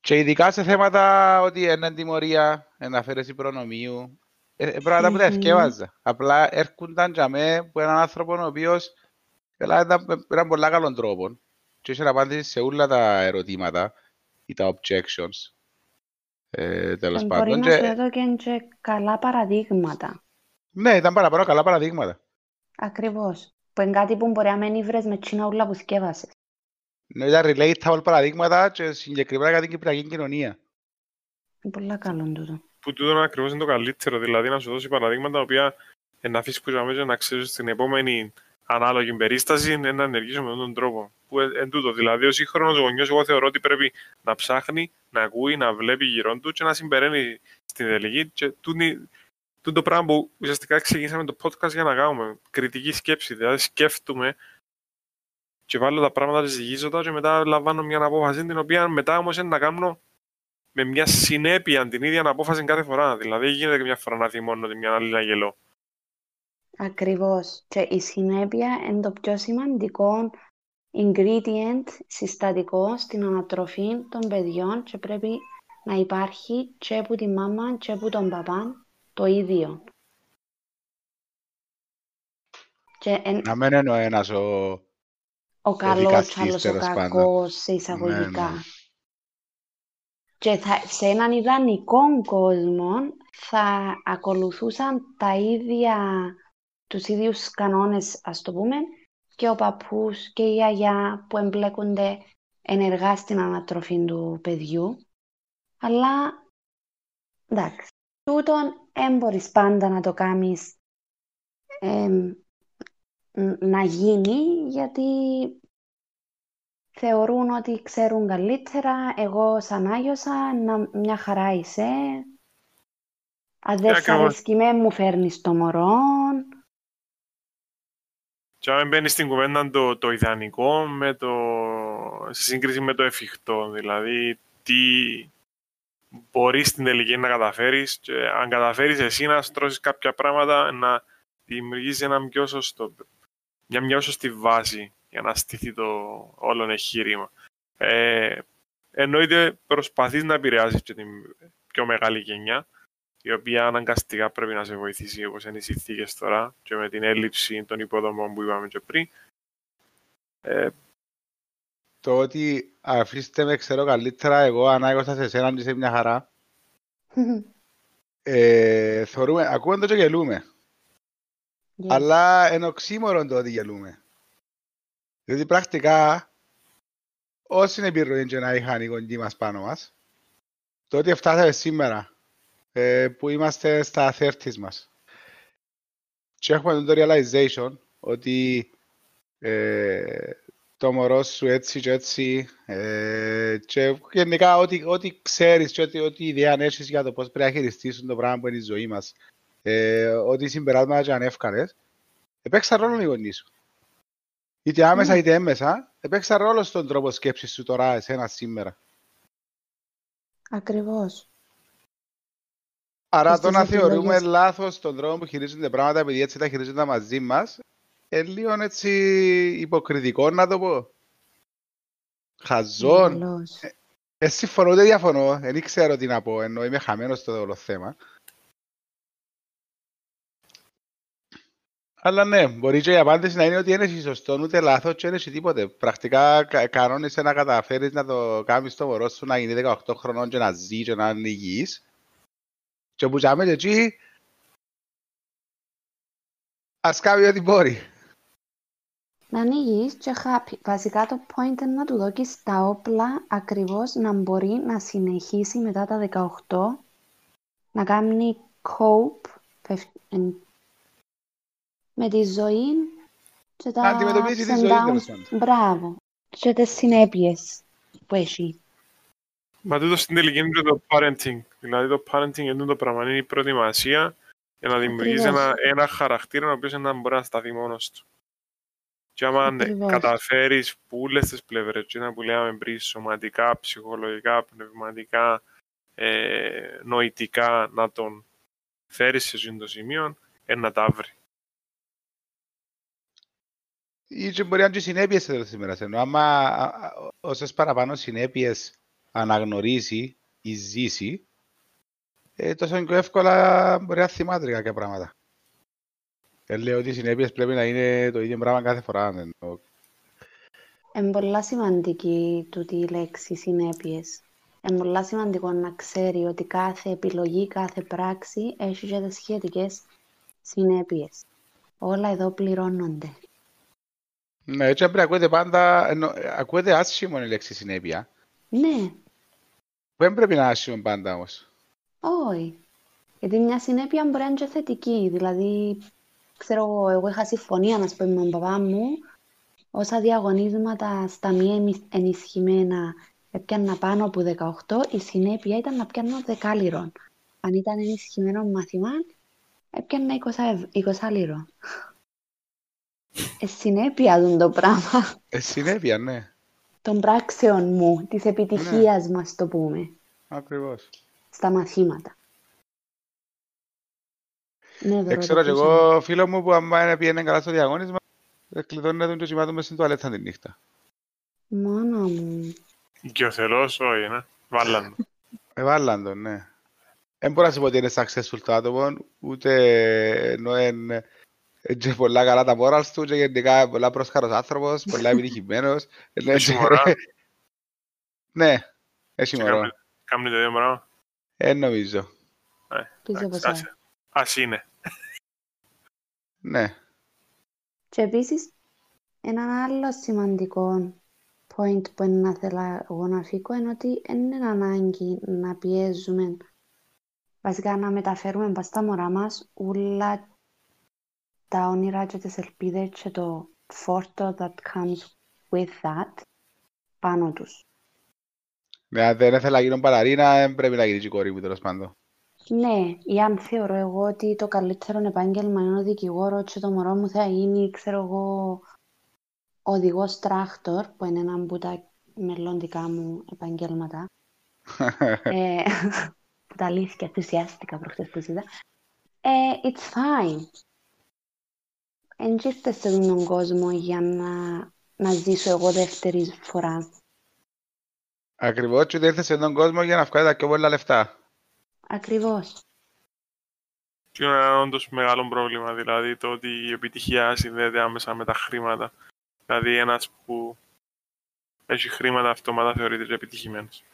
Και ειδικά σε θέματα ότι είναι τιμωρία, ένα αφαίρεση προνομίου, ε, ε, πράγματα που τα Μμμ. ευκαιβάζα. Απλά έρχονταν για μέ που έναν άνθρωπο ο οποίος Καλά, ήταν με έναν πολλά καλόν τρόπο και είχε απάντηση σε όλα τα ερωτήματα ή τα objections. Ε, τέλος Και μπορεί πάντων. να Και, σου έδωκε και καλά παραδείγματα. ναι, ήταν παραπάνω καλά παραδείγματα. Ακριβώς. Που είναι κάτι που μπορεί να μην ήβρες με τσίνα ούλα που θκεύασες. Ναι, ήταν relatable παραδείγματα και συγκεκριμένα για την κυπριακή κοινωνία. Είναι πολλά καλό τούτο. Που τούτο ακριβώς είναι το καλύτερο. Δηλαδή να σου δώσει παραδείγματα τα οποία ε, να αφήσει που για να ξέρεις στην επόμενη ανάλογη περίσταση ε, να ενεργήσει με αυτόν τον τρόπο. Που ε, εν τούτο, δηλαδή ο σύγχρονος γονιός, εγώ θεωρώ ότι πρέπει να ψάχνει, να ακούει, να βλέπει γύρω του και να συμπεραίνει στην τελική. Και τούτη- τούτο πράγμα που ουσιαστικά ξεκινήσαμε το podcast για να κάνουμε. Κριτική σκέψη. Δηλαδή σκέφτομαι και βάλω τα πράγματα, ζυγίζω τα και μετά λαμβάνω μια απόφαση την οποία μετά όμως είναι να κάνω με μια συνέπεια την ίδια απόφαση κάθε φορά. Δηλαδή δεν γίνεται και μια φορά να θυμώνω και μια άλλη να γελώ. Ακριβώς. Και η συνέπεια είναι το πιο σημαντικό ingredient συστατικό στην ανατροφή των παιδιών και πρέπει να υπάρχει και από τη μάμα και από τον παπά το ίδιο. Και εν, Να μην είναι ο ένας ο... ο καλός, δικαστής, άλλος ο τέλος πάντων. κακός, σε εισαγωγικά. Ναι, ναι. Και θα, σε έναν ιδανικό κόσμο θα ακολουθούσαν τα ίδια, τους ίδιους κανόνες, ας το πούμε, και ο παππούς και η γιαγιά που εμπλέκονται ενεργά στην ανατροφή του παιδιού. Αλλά, εντάξει, τούτον δεν μπορείς πάντα να το κάνεις εμ, ν- να γίνει, γιατί θεωρούν ότι ξέρουν καλύτερα, εγώ σαν Άγιωσα, να, μια χαρά είσαι. Αν δεν Ε, σ' ακριβώς. αρέσκει με μου φέρνεις το μωρό. Και αν μπαίνει στην κουβέντα το, το ιδανικό με το, σε σύγκριση με το εφικτό. Δηλαδή, τι μπορείς στην τελική να καταφέρεις και αν καταφέρεις εσύ να στρώσεις κάποια πράγματα, να δημιουργήσεις ένα πιο σωστό, μια πιο σωστή βάση για να στηθεί το όλο εγχείρημα. Ε, εννοείται προσπαθείς να επηρεάσεις και την πιο μεγάλη γενιά, η οποία αναγκαστικά πρέπει να σε βοηθήσει όπως είναι οι συνθήκες τώρα και με την έλλειψη των υποδομών που είπαμε και πριν. Ε, Το ότι αφήστε με ξέρω καλύτερα, εγώ ανάγωσα σε εσένα και είσαι μια χαρά. Ε, θεωρούμε, ακούμε το και γελούμε. Yes. Αλλά είναι οξύμορο το ότι γελούμε. Διότι πρακτικά, όση επιρροή και να είχαν οι γονείς μας πάνω μας, το ότι φτάσαμε σήμερα, ε, που είμαστε στα 30's μας, και έχουμε το realization ότι ε, το μωρό σου έτσι και έτσι ε, και γενικά ό,τι, ό,τι ξέρεις και ό,τι, ό,τι ιδέα αν έχεις για το πώς πρέπει να χειριστήσουν το πράγμα που είναι η ζωή μας ε, ό,τι συμπεράσματα και αν εύκανες επέξαν ρόλο οι γονείς σου. Είτε άμεσα Ναι. είτε έμεσα, επέξαν ρόλο στον τρόπο σκέψης σου τώρα εσένα σήμερα. Ακριβώς. Άρα Και το να στις θεωρούμε επιλογές. λάθος τον τρόπο που χειρίζονται πράγματα επειδή έτσι τα χειρίζονται μαζί μας, είναι λίγο έτσι υποκριτικό να το πω. Χαζόν. Εντελώς. Ε, συμφωνώ ούτε διαφωνώ, δεν ξέρω τι να πω, ενώ είμαι χαμένος στο όλο θέμα. Αλλά ναι, μπορεί και η απάντηση να είναι ότι δεν έχει σωστό ούτε λάθος και δεν έχει τίποτε. Πρακτικά κα- κανόνισε να καταφέρεις να το κάνεις το μωρό σου να γίνει 18 χρονών και να ζει και να είναι υγιής. Και που τζάμε και εκεί, ας κάνει ό,τι μπορεί. Να ανοίγεις και happy. Βασικά το point είναι να του δώσεις τα όπλα ακριβώς να μπορεί να συνεχίσει μετά τα 18 να κάνει cope φευ- εν- με τη ζωή και τα Να αντιμετωπίσει τη ups and ζωή, downs. τέλος πάντων. Μπράβο. Και τις συνέπειες που έχει. Μα τούτο στην τελική είναι και το parenting. Δηλαδή το parenting είναι το πράγμα, είναι η προετοιμασία για να δημιουργήσει Ακριβώς. ένα, ένα χαρακτήρα ο οποίος να μπορεί να σταθεί μόνος του. Και άμα ναι, Ακριβώς. καταφέρεις που όλες τις πλευρές, και να που λέγαμε πριν, σωματικά, ψυχολογικά, πνευματικά, ε, νοητικά, να τον φέρεις σε εκείνο το σημείο, ε, να τα βρει. Ή και μπορεί να είναι και συνέπειες σε τέλος ημέρας. Ενώ άμα α- α- όσες παραπάνω συνέπειες αναγνωρίσει ή ζήσει, ε, τόσο πιο εύκολα μπορεί να θυμάται κάποια πράγματα. Δεν λέω ότι οι συνέπειες πρέπει να είναι το ίδιο πράγμα κάθε φορά. δεν εννοώ. Είναι πολλά σημαντική τούτη η λέξη συνέπειες. Είναι πολλά σημαντικό να ξέρει ότι κάθε επιλογή, κάθε πράξη έχει και τις σχετικές συνέπειες. Όλα εδώ πληρώνονται. Ναι, έτσι πρέπει να ακούετε πάντα, ενώ, ε, ακούετε άσχημο η λέξη συνέπεια. Ναι, Δεν πρέπει να είναι άσχημο πάντα όμως. όχι. Γιατί μια συνέπεια μπορεί να είναι και θετική. Δηλαδή, ξέρω εγώ, εγώ είχα συμφωνία, να πούμε, με τον παπά μου, όσα διαγωνίσματα στα μη εμι- ενισχυμένα έπιανα πάνω από 18, η συνέπεια ήταν να πιάνω δεκάλιρο. Αν ήταν ενισχυμένο μάθημα, έπιανα 20, ευ- 20 λίρο. Ε, συνέπεια δουν το πράγμα Ε, συνέπεια, ναι. των πράξεων μου, της επιτυχίας μας, το πούμε, Ακριβώς. στα μαθήματα. Ναι, Δεν Δωρό, ξέρω το κι ακούσαμε. εγώ φίλο μου που άμα πήγαινε καλά στο διαγώνισμα, ε, κλειδώνει τον και κοιμάται μες στην τουαλέτα τη νύχτα. Μόνο μου. Και ο θελός, όχι, ναι. Βάλαν. το. Εβάλλαν τον, ναι. Δεν μπορώ να σου πω ότι είναι successful το άτομο, ούτε ενώ είναι είναι και πολλά καλά τα morals του και γενικά πολλά πρόσχαρος άνθρωπος, πολλά επιτυχημένος. Ναι, Έχει και- μωρά. Ναι, έχει Και μωρό. κάμνει- Κάμνει το ίδιο πράγμα. Ε, νομίζω. Ε, Πίσω από εντάξει, εσάς. άσε. Ας είναι. Ναι. Και επίσης, ένα άλλο σημαντικό point που είναι να θέλω εγώ να φύγω είναι ότι δεν είναι ανάγκη να πιέζουμε, βασικά να μεταφέρουμε πας στα μωρά μας όλα τα όνειρα και τις ελπίδες και το φόρτο that comes with that πάνω τους. Ναι, αν δεν ήθελα να γίνω παλαρίνα, δεν πρέπει να γίνει και η κόρη μου τέλος πάντων. Ναι, ή αν θεωρώ εγώ ότι το καλύτερο επάγγελμα είναι ο δικηγόρος και το μωρό μου θα γίνει, ξέρω εγώ, οδηγός τράχτορ, που είναι ένα από τα μελλοντικά μου επαγγέλματα. ε, που τα αλήθεια ενθουσιάστηκα προχτές που είδα. Ε, it's fine. Εν και ήρθες σε αυτόν τον κόσμο για να, να ζήσω εγώ δεύτερη φορά. Ακριβώς και ήρθες σε τον κόσμο για να βγάλεις τα πιο πολλά λεφτά. Ακριβώς. Και είναι ένα όντως μεγάλο πρόβλημα, δηλαδή το ότι η επιτυχία συνδέεται άμεσα με τα χρήματα. Δηλαδή ένας που έχει χρήματα αυτόματα θεωρείται και επιτυχημένος.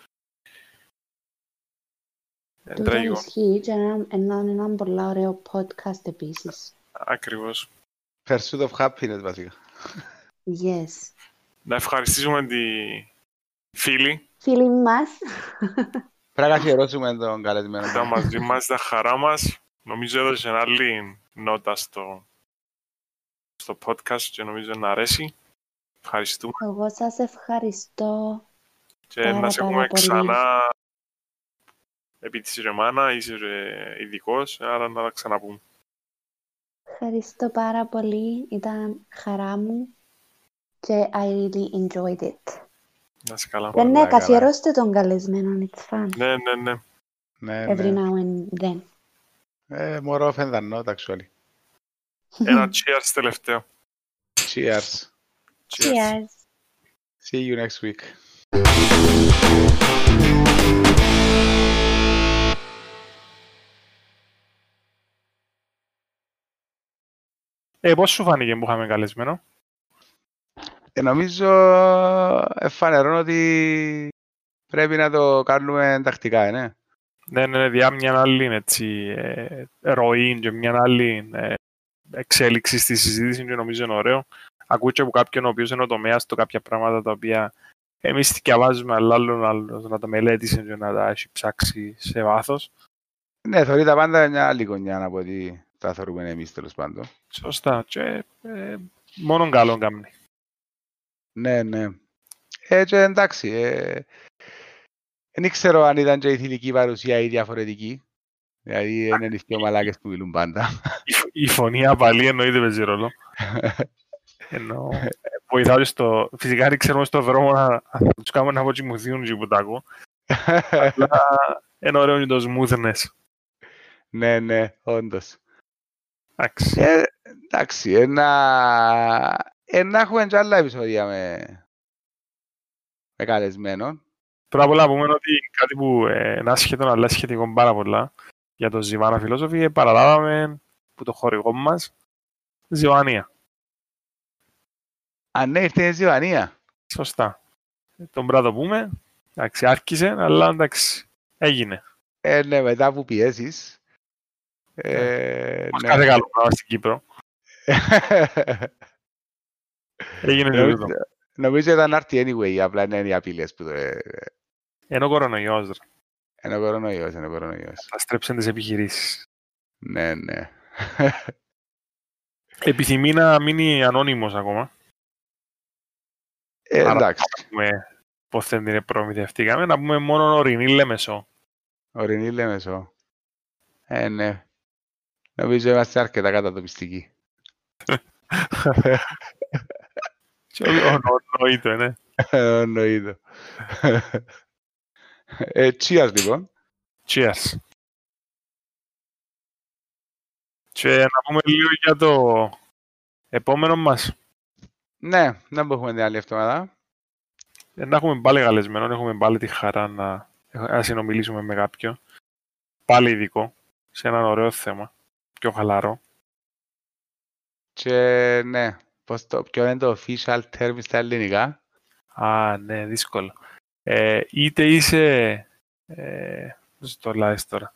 Είναι Τούτο τραγικό. ισχύει και ένα, ένα, ένα πολύ ωραίο podcast επίσης. Ακριβώς. Pursuit of happiness βασικά. Yes. Να ευχαριστήσουμε τη φίλη Φίλοι μας, Πρέπει να καθιερώσουμε τον καλεσμένο. που ήταν μαζί μας, τα χαρά μας. Νομίζω έδωσε ένα άλλη νότα στο, στο podcast και νομίζω να αρέσει. Ευχαριστούμε εγώ σας ευχαριστώ. και Πάρα, να σε πάρα έχουμε πολύ. ξανά επί της Ρεμάνα, είσαι και ειδικός, άρα να τα ξαναπούμε. Ευχαριστώ πάρα πολύ. Ήταν χαρά μου και I really enjoyed it. Να είσαι καλά. Και ναι, καλά. καθιερώστε τον καλεσμένο, it's fun. Ναι, ναι, ναι. Ναι, Every ναι. now and then. Ε, more often than not, actually. Ένα cheers τελευταίο. Cheers. Cheers. See you next week. Ε, πώς σου φάνηκε που είχαμε καλεσμένο; Ε, νομίζω εφανερώνω ότι πρέπει να το κάνουμε τακτικά, ε, ναι. Ναι, ναι, ναι, διά μια άλλη έτσι, ε, ροή και μια άλλη ε, εξέλιξη στη συζήτηση και νομίζω είναι ωραίο. ακούω και από κάποιον ο οποίος είναι ο τομέας του κάποια πράγματα τα οποία εμείς διαβάζουμε, αλλά άλλον άλλος να τα μελέτησε και να τα έχει ψάξει σε βάθος. Ναι, θεωρεί τα πάντα μια άλλη γωνιά από ότι τα θεωρούμε εμείς τέλος πάντων. Σωστά. Και ε, μόνον καλό κάνει. Ναι, ναι. Έτσι εντάξει. Ε, δεν ξέρω αν ήταν και η θηλυκή παρουσία ή διαφορετική. Δηλαδή είναι οι δύο μαλάκες που μιλούν πάντα. Η, φ- η φωνή απαλή εννοείται παίζει ρόλο. Ενώ ε, βοηθάω και στο... Φυσικά δεν ξέρουμε στο δρόμο να, να τους κάνουμε να αποτσιμουθούν και που τα ακούω. Αλλά είναι ωραίο είναι το smoothness. ναι, ναι, όντως. Εντάξει. Ε, εντάξει, ένα... Ένα έχουμε και άλλα επεισόδια με, με καλεσμένον. Πρώτα απ' όλα πούμε ότι κάτι που ε, είναι άσχετο αλλά σχετικό πάρα πολλά για το Ζιβάνα Φιλόσοφη ε, παραλάβαμε που το χορηγό μας Ζιβανία. Αν ναι, ήρθε η Ζιβανία. Σωστά. Ε, Τον πρέπει να το πούμε. Εντάξει, άρχισε, αλλά εντάξει, έγινε. Ε, ναι, μετά που πιέσεις. Ε, Μας ναι. κάθε καλό πράγμα στην Κύπρο. Έγινε και Νομίζω- τούτο. Νομίζω ήταν άρτη anyway, απλά είναι οι απειλές που το... ε, Ενώ ο κορονοϊός, ρε. Είναι ο κορονοϊός, είναι ο κορονοϊός. θα στρέψουν τις επιχειρήσεις. Ναι, ναι. Επιθυμεί να μείνει ανώνυμος ακόμα. Ε, Άρα- εντάξει, Με πώς δεν την προμηθευτήκαμε. Να πούμε μόνο ορεινή Λέμεσο. ορεινή Λέμεσο. Ε, ναι. Νομίζω είμαστε αρκετά κατατοπιστικοί. Και ο- ο- ο- Εννοείται, ναι. Εννοείται. Ε, cheers, λοιπόν. Cheers. Και να πούμε λίγο για το επόμενο μας. Ναι, δεν μπορούμε την άλλη εβδομάδα. Δεν έχουμε πάλι καλεσμένο, έχουμε πάλι τη χαρά να, να συνομιλήσουμε με κάποιον. Πάλι ειδικό, σε έναν ωραίο θέμα, πιο χαλαρό. Και ναι, πώς το, ποιο είναι το official term στα ελληνικά; Α, ναι, δύσκολο. Ε, είτε είσαι... Ε, πώς το λέει τώρα.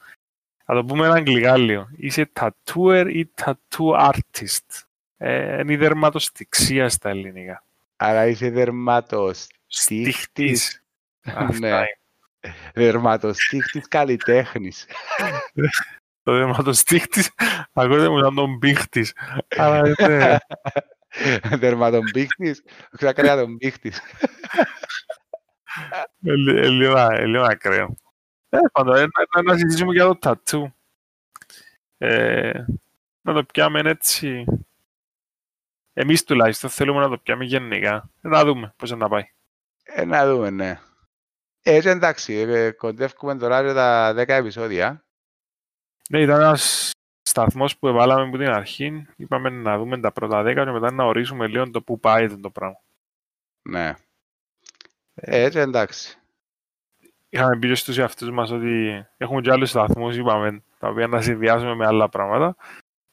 Θα το πούμε ένα αγγλικά λίγο. Είσαι tattooer ή tattoo artist. Ε, είναι η δερματοστηξία στα ελληνικά. Άρα είσαι δερματοστίχτης. Στιχτής. Αυτά Ναι. είναι. Δερματοστίχτης καλλιτέχνης. Το δερματοστίχτης ακούγεται μου σαν τον πίχτης. Αλλά είναι... Δερματομπίχτης. Ξακριά τον πίχτης. Ε, λι- ε, λίγο, ε, λίγο ακραίο. Ε, πάντων, ε, να, να συζητήσουμε για το τατσού. Ε, να το πιάμε έτσι. Εμείς τουλάχιστον θέλουμε να το πιάμε γενικά. Ε, Να δούμε πώς να πάει. Ε, να δούμε, ναι. Έτσι εντάξει, ε, κοντεύουμε τώρα και τα 10 επεισόδια. Ναι, ήταν ένας σταθμός που εβάλαμε από την αρχή. Είπαμε να δούμε τα πρώτα 10 και μετά να ορίσουμε λίγο το που πάει το πράγμα. Ναι. Έτσι εντάξει. Είχαμε πει και στους εαυτούς μας ότι έχουμε και άλλους σταθμούς, είπαμε, τα οποία να συνδυάσουμε με άλλα πράγματα.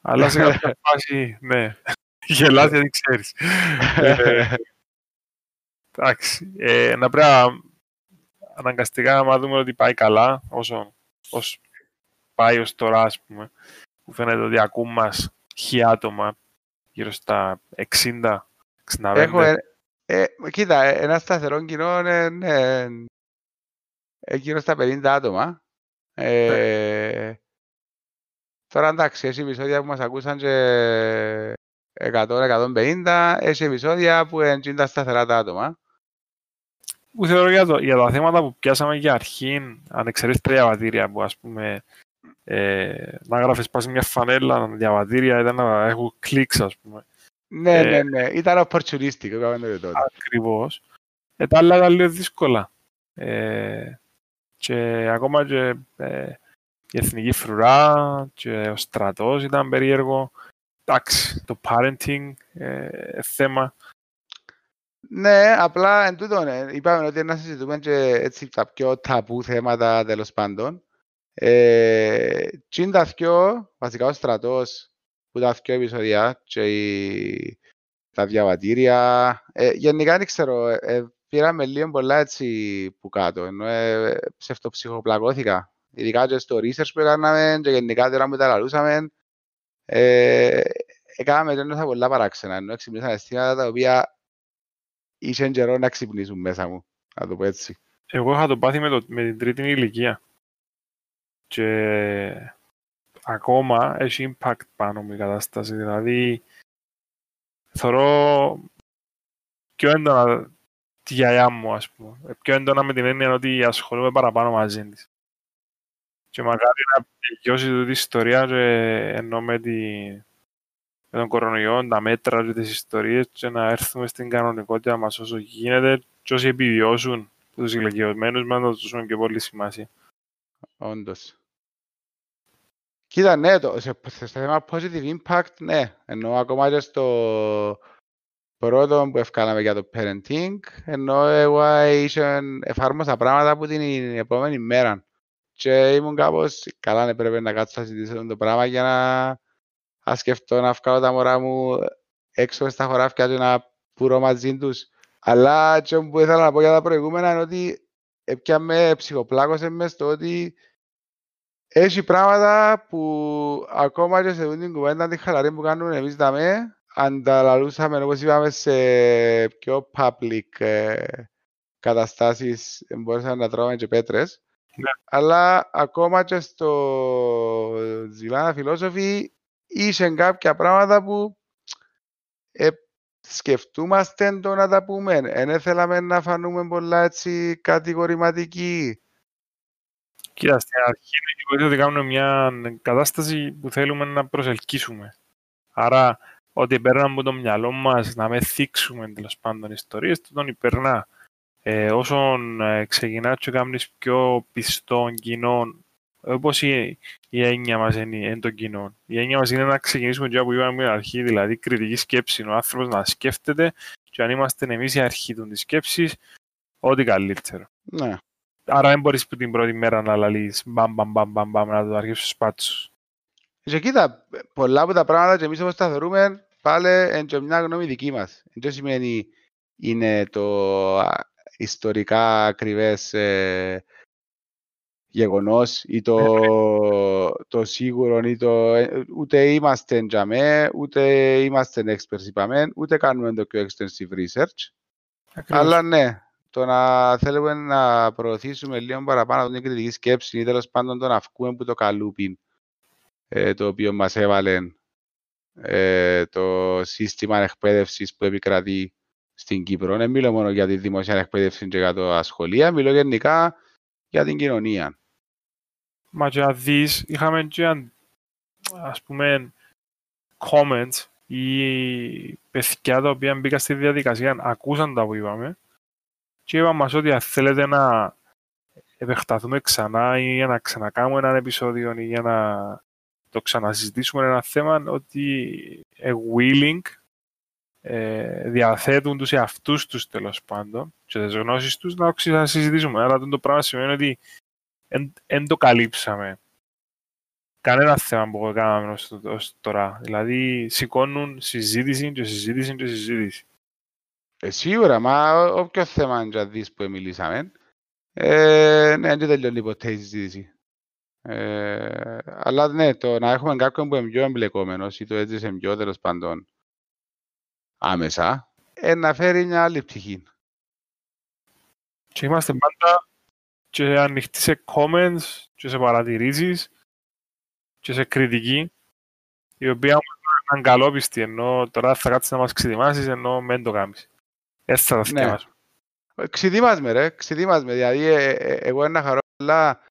Αλλά σε κάποια φάση, ναι, γελάς γιατί ξέρεις. Ε, Εντάξει, ε, να πρέπει να αναγκαστικά να δούμε ότι πάει καλά, όσο, όσο πάει ως τώρα, ας πούμε, που φαίνεται ότι ακούμε μας χι άτομα, γύρω στα 60, 65. Έχω, ε, ε, κοίτα, ε, ένα σταθερό κοινό είναι ναι, ε, γύρω στα 50 άτομα. Ε, Τώρα εντάξει, έχει επεισόδια που μας ακούσαν και 100-150, έχει επεισόδια που είναι τα σταθερά τα άτομα. που θεωρώ για, το, για τα θέματα που πιάσαμε για αρχή, αν εξαιρέσεις τα διαβατήρια που ας πούμε ε, να γράφεις πάση μια φανέλα, διαβατήρια ήταν να έχουν κλικς ας πούμε. Ναι, Ε, ναι, ναι, ήταν opportunistic, είπαμε το και τότε. Ακριβώς. Ε, τα άλλα ήταν λίγο δύσκολα. Ε, και ακόμα και ε, η εθνική φρουρά και ο στρατός ήταν περίεργο. Εντάξει, το parenting ε, θέμα. Ναι, απλά εν τούτο, ναι, είπαμε ότι να συζητούμε και έτσι τα πιο ταπού θέματα τέλος πάντων. Ε, τι είναι τα δυο, βασικά ο στρατός που τα δυο επεισόδια και η, τα διαβατήρια. Ε, γενικά δεν ξέρω, ε, ε, πήραμε λίγο πολλά έτσι που κάτω, ενώ ε, ψευτοψυχοπλακώθηκα. Ειδικά και στο research που έκαναμε και γενικά τώρα που τα λαλούσαμε. Ε, έκαναμε και ένωσα πολλά παράξενα, ενώ ξυπνήσαν αισθήματα τα οποία είχε καιρό να ξυπνήσουν μέσα μου, να το πω έτσι. Εγώ είχα το πάθει με, το, με την τρίτη ηλικία. Και ακόμα έχει impact πάνω μου η κατάσταση. Δηλαδή, θεωρώ πιο έντονα τη γιαγιά μου, ας πούμε. Πιο έντονα με την έννοια ότι ασχολούμαι παραπάνω μαζί της. Και μακάρι να τελειώσει τούτη η ιστορία και ενώ με, τη, με τον κορονοϊό, τα μέτρα και τις ιστορίες και να έρθουμε στην κανονικότητα μας όσο γίνεται και όσοι επιβιώσουν τους ηλικιωμένους μας να τους δώσουμε και πολύ σημασία. Όντως. Κοίτα, ναι, το, σε, σε θέμα positive impact, ναι. Ενώ ακόμα και στο πρώτο που ευκάλαμε για το parenting, ενώ εγώ είχε, εφάρμοσα πράγματα από την επόμενη μέρα. Και ήμουν κάπως, καλά, ναι, πρέπει να κάτσω να συζητήσω το πράγμα για να, να σκεφτώ να βγάλω τα μωρά μου έξω στα χωράφια και να πουρώ μαζί τους. Αλλά και που ήθελα να πω για τα προηγούμενα είναι ότι πια με ψυχοπλάκωσε μες στο ότι έχει πράγματα που ακόμα και σε αυτή την κουβέντα τη χαλαρή που κάνουμε εμείς δαμε, ανταλαλούσαμε όπως είπαμε σε πιο public ε, καταστάσεις μπορούσαμε να τρώμε και πέτρες. Ναι. Αλλά ακόμα και στο Ζηλάνα Φιλόσοφη είχε κάποια πράγματα που ε, σκεφτούμαστε το να τα πούμε. Δεν θέλαμε να φανούμε πολλά έτσι κατηγορηματικοί. Κοίτα, στην αρχή είναι ότι κάνουμε μια κατάσταση που θέλουμε να προσελκύσουμε. Άρα, ότι παίρναμε από το μυαλό μας να με θίξουμε τέλος πάντων ιστορίες, τον υπερνά. Ε, όσον ε, ξεκινά και κάνεις πιο πιστών κοινών, όπως η, η έννοια μας είναι, είναι των κοινών. Η έννοια μας είναι να ξεκινήσουμε και που είπαμε στην αρχή, δηλαδή κριτική σκέψη, ο άνθρωπος να σκέφτεται και αν είμαστε εμείς η αρχή του της σκέψης, ό,τι καλύτερο. Ναι. Άρα δεν μπορείς που την πρώτη μέρα να λαλείς μπαμ μπαμ μπαμ μπαμ μπαμ να το αρχίσεις στους πάτσους. Και κοίτα, πολλά από τα πράγματα και εμείς όπως τα θεωρούμε, πάλι είναι και μια γνώμη δική μας. Δεν σημαίνει είναι το α, ιστορικά ακριβές ε, γεγονός ή το, το σίγουρο ή το, ε, ούτε είμαστε τζαμέ, ούτε είμαστε experts είπαμε, ούτε κάνουμε το πιο extensive research. Ακριβώς. Αλλά ναι, το να θέλουμε να προωθήσουμε λίγο παραπάνω την κριτική σκέψη ή τέλος πάντων το να βγούμε από το καλούπι ε, το οποίο μας έβαλε ε, το σύστημα εκπαίδευσης που επικρατεί στην Κύπρο. Δεν μιλώ μόνο για τη δημοσία εκπαίδευση και για τα σχολεία, μιλώ γενικά για την κοινωνία. Μα και να δεις, είχαμε και αν- ας πούμε comments ή παιδιά τα οποία μπήκαν στη διαδικασία, ακούσαν τα που είπαμε και είπαν μας ότι αν θέλετε να επεκταθούμε ξανά ή για να ξανακάνουμε ένα επεισόδιο ή για να το ξανασυζητήσουμε ένα θέμα ότι ε, willing ε, διαθέτουν τους εαυτούς τους τέλος πάντων και τις γνώσεις τους να ξανασυζητήσουμε. Άρα το πράγμα σημαίνει ότι δεν το καλύψαμε κανένα θέμα που κάναμε ως, ως τώρα. Δηλαδή σηκώνουν συζήτηση και συζήτηση και συζήτηση. Ε, σίγουρα, μα ό- όποιο θέμα και αν δεις που μιλήσαμε, ε, ναι, δεν τελειώνει ποτέ η συζήτηση. Ε, αλλά ναι, το να έχουμε κάποιον που είναι πιο εμπλεκόμενος ή το έζησε πιο τέλος πάντων άμεσα, ε, να φέρει μια άλλη πτυχή. Και είμαστε πάντα και ανοιχτοί σε comments και σε παρατηρήσεις και σε κριτική η οποία όμως είναι καλόπιστη ενώ τώρα θα κάτσεις να μας ξεδιμάσεις ενώ μεν το κάνεις. Έτσι θα τα Ναι. θυκεύασω. Ξεδίμασμε ρε, ξεδίμασμε. Δηλαδή, ε, ε, εγώ ένα χαρό πολλά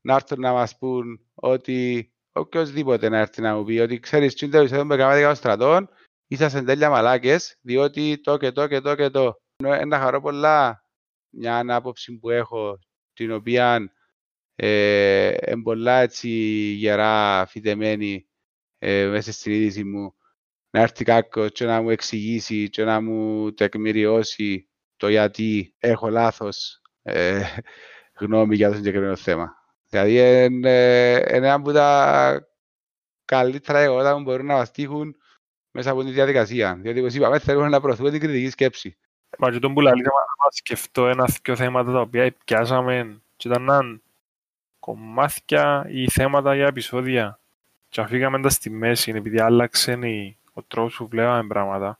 να έρθουν να μας πούν ότι οποιοςδήποτε να έρθει να μου πει ότι ξέρεις τι είναι το επεισόδιο που έκανατε για το στρατόν, είσαστε τέλεια μαλάκες, διότι το και το και το και το. Ενώ Ένα χαρό πολλά μια άποψη που έχω, την οποία ε, είναι πολλά έτσι γερά φυτεμένη ε, μέσα στην είδηση μου, να έρθει κάποιος και να μου εξηγήσει και να μου τεκμηριώσει το γιατί έχω λάθος ε, γνώμη για το συγκεκριμένο θέμα. Δηλαδή είναι ένα από τα καλύτερα εγώτα που μπορούν να μας τύχουν μέσα από τη διαδικασία. Διότι όπως είπαμε θέλουμε να προωθούμε την κριτική σκέψη. Μα και τον που λαλείς, άμα άμα σκεφτώ ένα δυο θέματα τα οποία πιάσαμε και ήταν να κομμάτια ή θέματα για επεισόδια και αφήγαμε τα στη μέση επειδή άλλαξε η ο τρόπος που βλέπαμε πράγματα.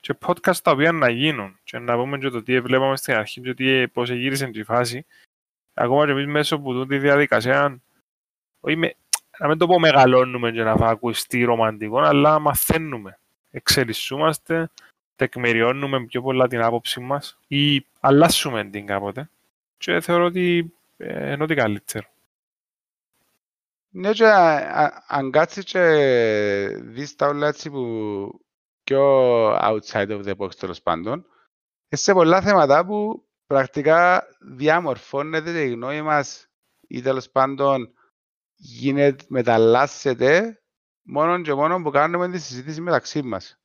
Και podcast τα οποία να γίνουν. Και να πούμε και το τι βλέπαμε στην αρχή και τι, πώς γύρισε η φάση. Ακόμα και εμείς μέσω από τη διαδικασία όχι με, να μην το πω μεγαλώνουμε και να θα ακουστεί ρομαντικό αλλά μαθαίνουμε, εξελισσούμαστε τεκμηριώνουμε πιο πολλά την άποψη μας ή αλλάσουμε την κάποτε. Και θεωρώ ότι ε, είναι ό,τι καλύτερο. Ναι και αν κάτσεις και δεις τα όλα έτσι που πιο outside of the box τέλος πάντων, σε πολλά θέματα που πρακτικά διαμορφώνεται η γνώμη μας ή τέλος πάντων γίνεται, μεταλλάσσεται μόνο και μόνο που κάνουμε τη συζήτηση μεταξύ μας.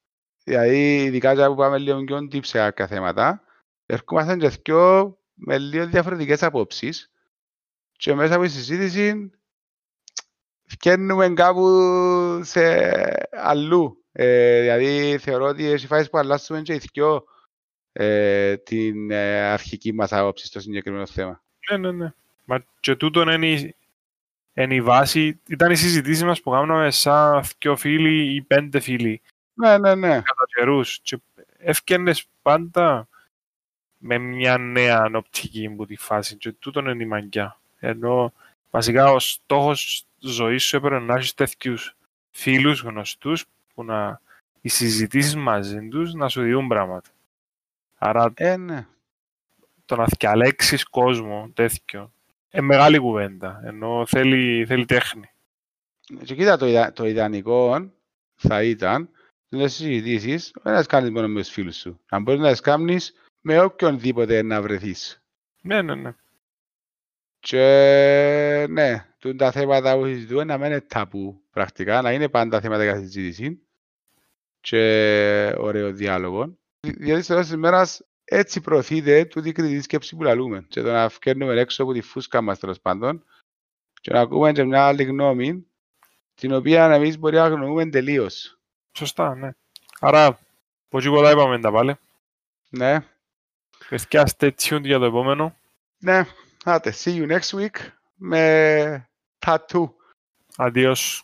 Δηλαδή, ειδικά και που πάμε λίγο πιο deep σε κάποια θέματα, ερχόμαστε και πιο με λίγο διαφορετικές απόψεις και μέσα από τη συζήτηση φτιάχνουμε κάπου σε αλλού. Ε, δηλαδή, θεωρώ ότι έχει φάσεις που αλλάσουμε και ηθικιό ε, την ε, αρχική μας άποψη στο συγκεκριμένο θέμα. Ναι, ναι, ναι. Μα και τούτο είναι η, είναι η βάση, ήταν η συζητήση μας που κάνουμε σαν δυο φίλοι ή πέντε φίλοι. Ναι, ναι, ναι. Κατά καιρούς. Και έφτιανες πάντα με μια νέα οπτική που τη φάση και τούτο είναι η μαγκιά. Ενώ βασικά ο στόχος ζωής σου έπρεπε να έχεις τέτοιους φίλους γνωστούς που να οι συζητήσεις μαζί τους να σου διούν πράγματα. Άρα Ε, ναι. το να διαλέξεις κόσμο τέτοιο είναι μεγάλη κουβέντα, ενώ θέλει, θέλει τέχνη. Και κοίτα, το, ιδα, το ιδανικό θα ήταν να συζητήσεις, δεν να τις κάνεις μόνο με τους φίλους σου. Να μπορείς να τις κάνεις με οποιονδήποτε να βρεθείς. Ναι, ναι, ναι. Και ναι, τούν τα θέματα που συζητούμε να μην είναι ταπού πρακτικά, να είναι πάντα θέματα για συζήτηση και ωραίο διάλογο. Γιατί στο τέλος της μέρας έτσι προωθείται τούτη κριτική σκέψη που λαλούμε και το να φκέρνουμε έξω από τη φούσκα μας τέλος πάντων και να ακούμε και μια άλλη γνώμη την οποία εμείς μπορεί να γνωρούμε τελείως. Σωστά, ναι. Άρα, πως τίποτα είπαμε τα πάλι. Ναι, Παιδιά, stay tuned για το επόμενο. ναι, Nate, see you next week. Με tattoo. Adios.